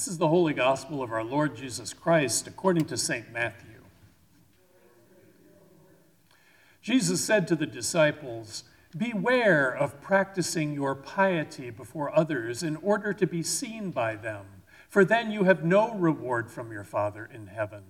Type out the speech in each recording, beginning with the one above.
This is the Holy Gospel of our Lord Jesus Christ according to St. Matthew. Jesus said to the disciples, Beware of practicing your piety before others in order to be seen by them, for then you have no reward from your Father in heaven.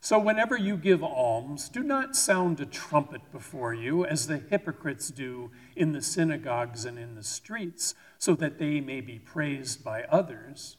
So, whenever you give alms, do not sound a trumpet before you, as the hypocrites do in the synagogues and in the streets, so that they may be praised by others.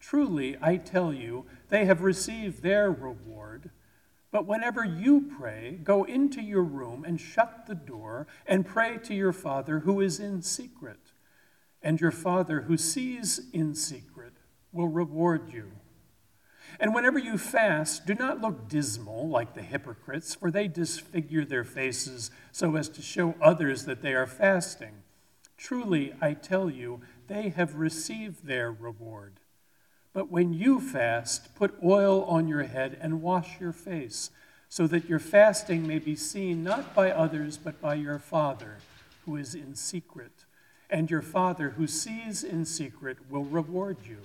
Truly, I tell you, they have received their reward. But whenever you pray, go into your room and shut the door and pray to your Father who is in secret. And your Father who sees in secret will reward you. And whenever you fast, do not look dismal like the hypocrites, for they disfigure their faces so as to show others that they are fasting. Truly, I tell you, they have received their reward. But when you fast, put oil on your head and wash your face, so that your fasting may be seen not by others, but by your Father who is in secret. And your Father who sees in secret will reward you.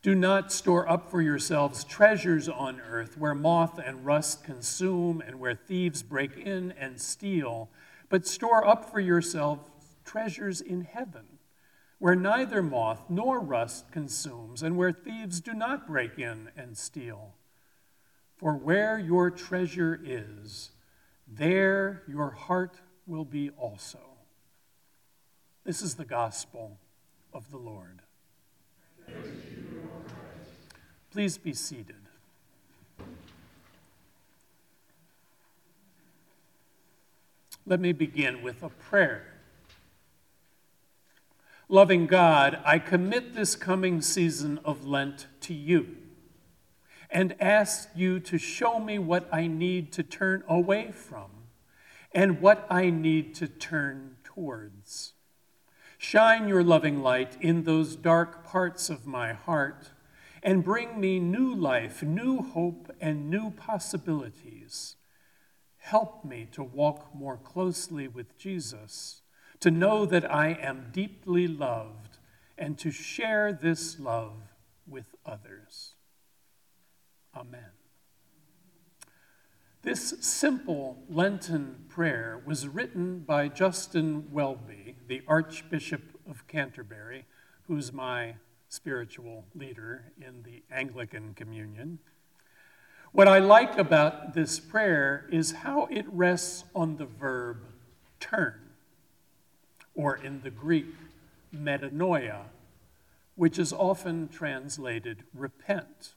Do not store up for yourselves treasures on earth where moth and rust consume and where thieves break in and steal, but store up for yourselves treasures in heaven where neither moth nor rust consumes and where thieves do not break in and steal. For where your treasure is, there your heart will be also. This is the gospel of the Lord. Please be seated. Let me begin with a prayer. Loving God, I commit this coming season of Lent to you and ask you to show me what I need to turn away from and what I need to turn towards. Shine your loving light in those dark parts of my heart and bring me new life, new hope, and new possibilities. Help me to walk more closely with Jesus, to know that I am deeply loved, and to share this love with others. Amen. This simple Lenten prayer was written by Justin Welby, the Archbishop of Canterbury, who's my spiritual leader in the Anglican Communion. What I like about this prayer is how it rests on the verb turn, or in the Greek, metanoia, which is often translated repent.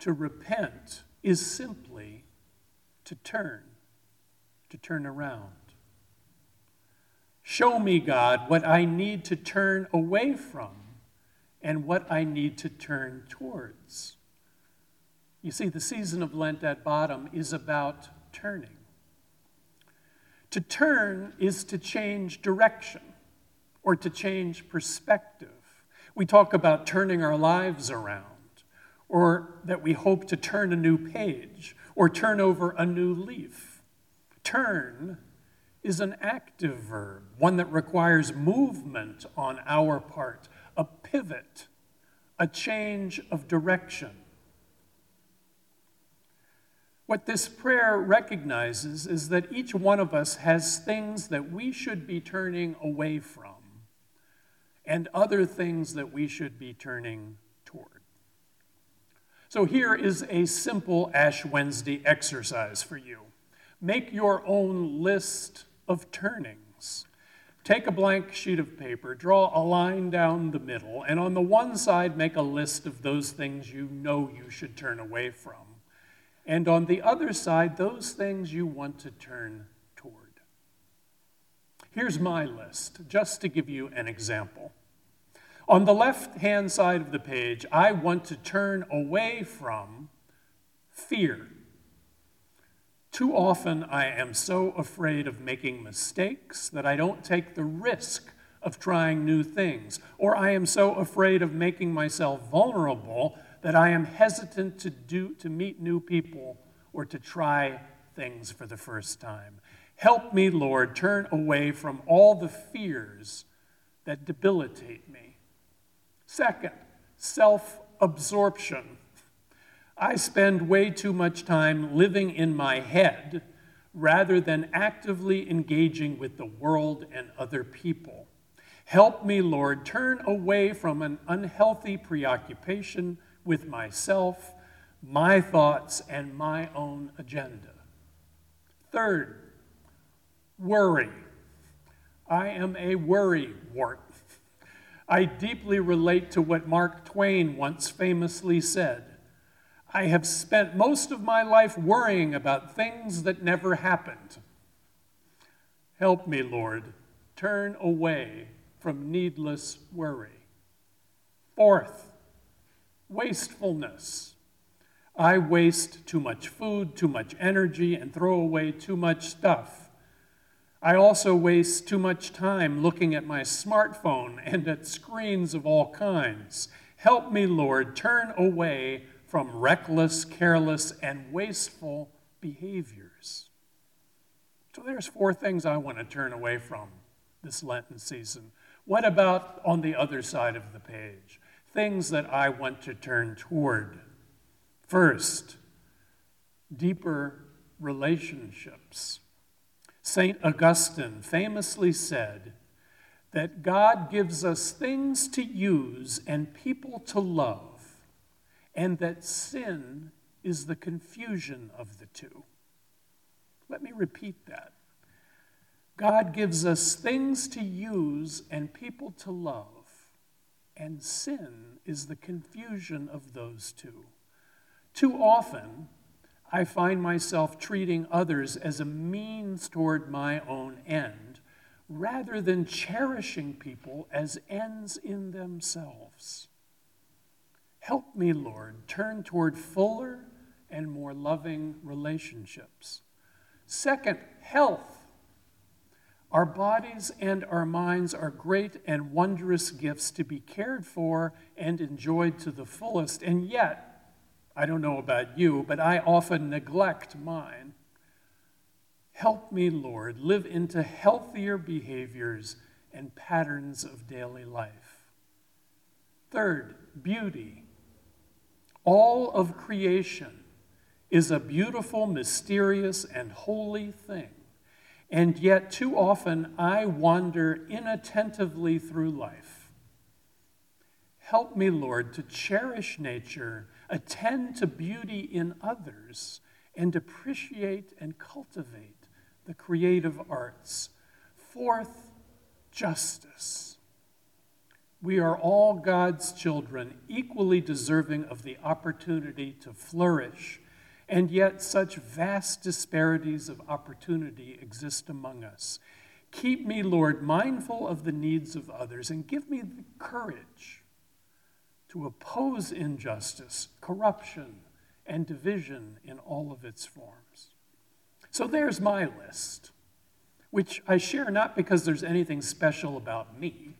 To repent is simply to turn, to turn around. Show me, God, what I need to turn away from and what I need to turn towards. You see, the season of Lent at bottom is about turning. To turn is to change direction or to change perspective. We talk about turning our lives around, or that we hope to turn a new page or turn over a new leaf. Turn is an active verb, one that requires movement on our part, a pivot, a change of direction. What this prayer recognizes is that each one of us has things that we should be turning away from and other things that we should be turning toward. So here is a simple Ash Wednesday exercise for you. Make your own list of turnings. Take a blank sheet of paper, draw a line down the middle, and on the one side, make a list of those things you know you should turn away from. And on the other side, those things you want to turn toward. Here's my list, just to give you an example. On the left hand side of the page, I want to turn away from fear. Too often, I am so afraid of making mistakes that I don't take the risk of trying new things. Or I am so afraid of making myself vulnerable that I am hesitant to, do, to meet new people or to try things for the first time. Help me, Lord, turn away from all the fears that debilitate me. Second, self absorption. I spend way too much time living in my head rather than actively engaging with the world and other people. Help me, Lord, turn away from an unhealthy preoccupation with myself, my thoughts, and my own agenda. Third, worry. I am a worry wart. I deeply relate to what Mark Twain once famously said I have spent most of my life worrying about things that never happened. Help me, Lord, turn away from needless worry. Fourth, wastefulness. I waste too much food, too much energy, and throw away too much stuff. I also waste too much time looking at my smartphone and at screens of all kinds. Help me, Lord, turn away from reckless, careless, and wasteful behaviors. So there's four things I want to turn away from this Lenten season. What about on the other side of the page? Things that I want to turn toward. First, deeper relationships. St. Augustine famously said that God gives us things to use and people to love, and that sin is the confusion of the two. Let me repeat that. God gives us things to use and people to love, and sin is the confusion of those two. Too often, I find myself treating others as a means toward my own end rather than cherishing people as ends in themselves. Help me, Lord, turn toward fuller and more loving relationships. Second, health. Our bodies and our minds are great and wondrous gifts to be cared for and enjoyed to the fullest, and yet, I don't know about you, but I often neglect mine. Help me, Lord, live into healthier behaviors and patterns of daily life. Third, beauty. All of creation is a beautiful, mysterious, and holy thing. And yet, too often, I wander inattentively through life. Help me, Lord, to cherish nature attend to beauty in others, and appreciate and cultivate the creative arts. Fourth, justice. We are all God's children, equally deserving of the opportunity to flourish, and yet such vast disparities of opportunity exist among us. Keep me, Lord, mindful of the needs of others, and give me the courage to oppose injustice, corruption, and division in all of its forms. So there's my list, which I share not because there's anything special about me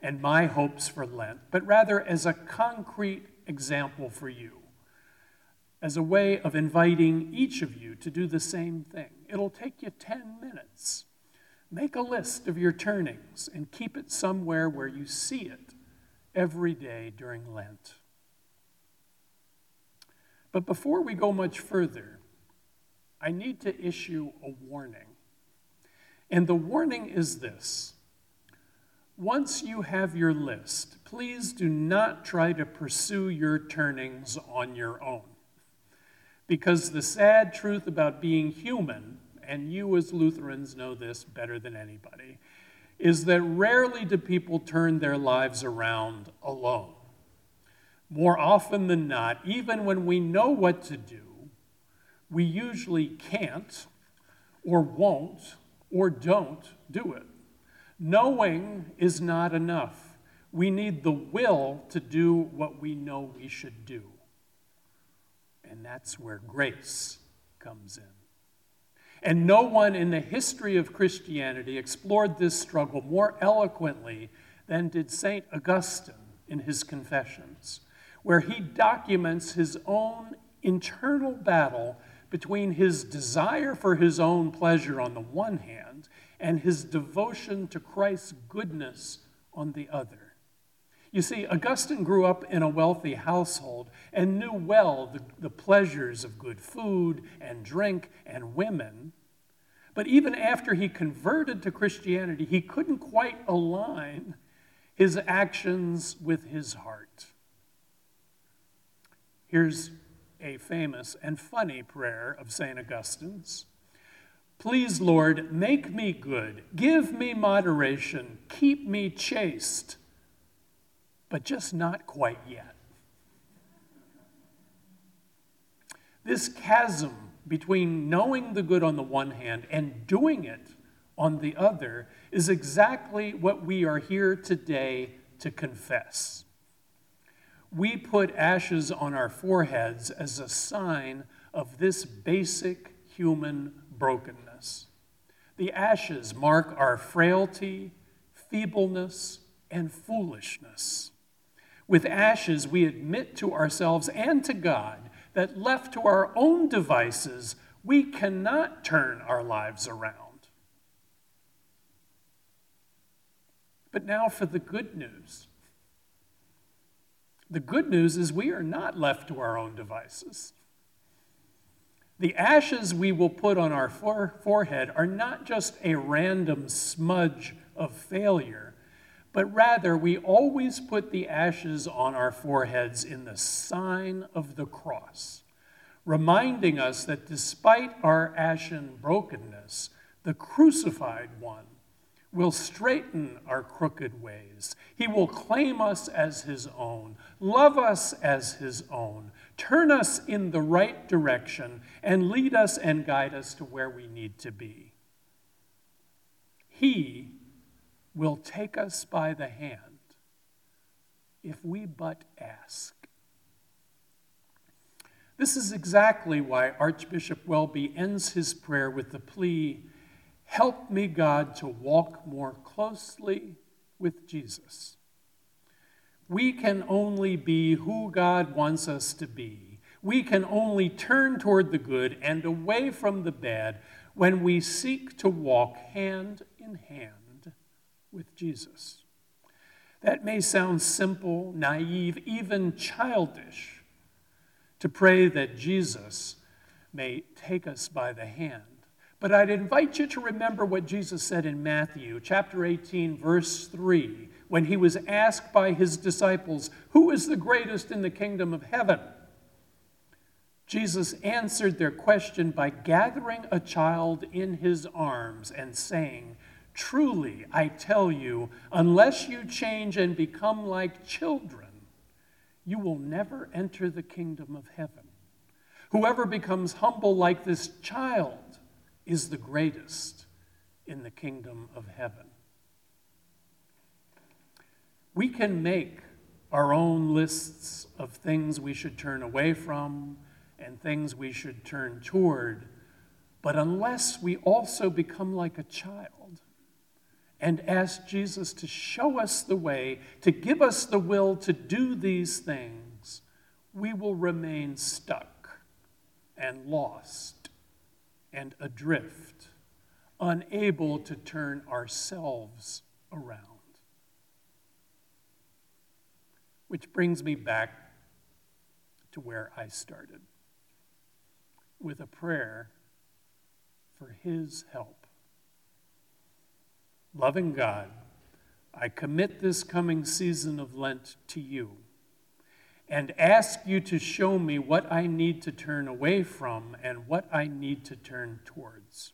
and my hopes for Lent, but rather as a concrete example for you, as a way of inviting each of you to do the same thing. It'll take you 10 minutes. Make a list of your turnings and keep it somewhere where you see it every day during Lent. But before we go much further, I need to issue a warning. And the warning is this once you have your list, please do not try to pursue your turnings on your own. Because the sad truth about being human, and you as Lutherans know this better than anybody, is that rarely do people turn their lives around alone. More often than not, even when we know what to do, we usually can't or won't or don't do it. Knowing is not enough. we need the will to do what we know we should do. And that's where grace comes in. And no one in the history of Christianity explored this struggle more eloquently than did St. Augustine in his Confessions, where he documents his own internal battle between his desire for his own pleasure on the one hand and his devotion to Christ's goodness on the other. You see, Augustine grew up in a wealthy household and knew well the, the, pleasures of good food and drink and women. But even after he converted to Christianity, he couldn't quite align his actions with his heart. Here's a famous and funny prayer of St. Augustine's. Please, Lord, make me good, give me moderation, keep me chaste, but just not quite yet. This chasm between knowing the good on the one hand and doing it on the other is exactly what we are here today to confess. We put ashes on our foreheads as a sign of this basic human brokenness. The ashes mark our frailty, feebleness, and foolishness. With ashes, we admit to ourselves and to God that left to our own devices, we cannot turn our lives around. But now for the good news. The good news is we are not left to our own devices. The ashes we will put on our forehead are not just a random smudge of failure, but rather we always put the ashes on our foreheads in the sign of the cross, reminding us that despite our ashen brokenness, the crucified one will straighten our crooked ways. He will claim us as his own, love us as his own, turn us in the right direction, and lead us and guide us to where we need to be. He will take us by the hand if we but ask. This is exactly why Archbishop Welby ends his prayer with the plea Help me, God, to walk more closely with Jesus. We can only be who God wants us to be. We can only turn toward the good and away from the bad when we seek to walk hand in hand with Jesus. That may sound simple, naive, even childish to pray that Jesus may take us by the hand. But I'd invite you to remember what Jesus said in Matthew chapter 18, verse 3, when he was asked by his disciples, Who is the greatest in the kingdom of heaven? Jesus answered their question by gathering a child in his arms and saying, Truly, I tell you, unless you change and become like children, you will never enter the kingdom of heaven. Whoever becomes humble like this child, is the greatest in the kingdom of heaven. We can make our own lists of things we should turn away from and things we should turn toward, but unless we also become like a child and ask Jesus to show us the way, to give us the will to do these things, we will remain stuck and lost and adrift, unable to turn ourselves around. Which brings me back to where I started with a prayer for His help. Loving God, I commit this coming season of Lent to you and ask you to show me what I need to turn away from and what I need to turn towards.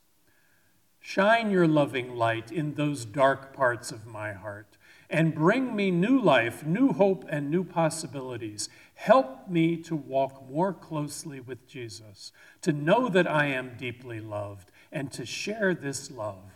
Shine your loving light in those dark parts of my heart and bring me new life, new hope, and new possibilities. Help me to walk more closely with Jesus, to know that I am deeply loved, and to share this love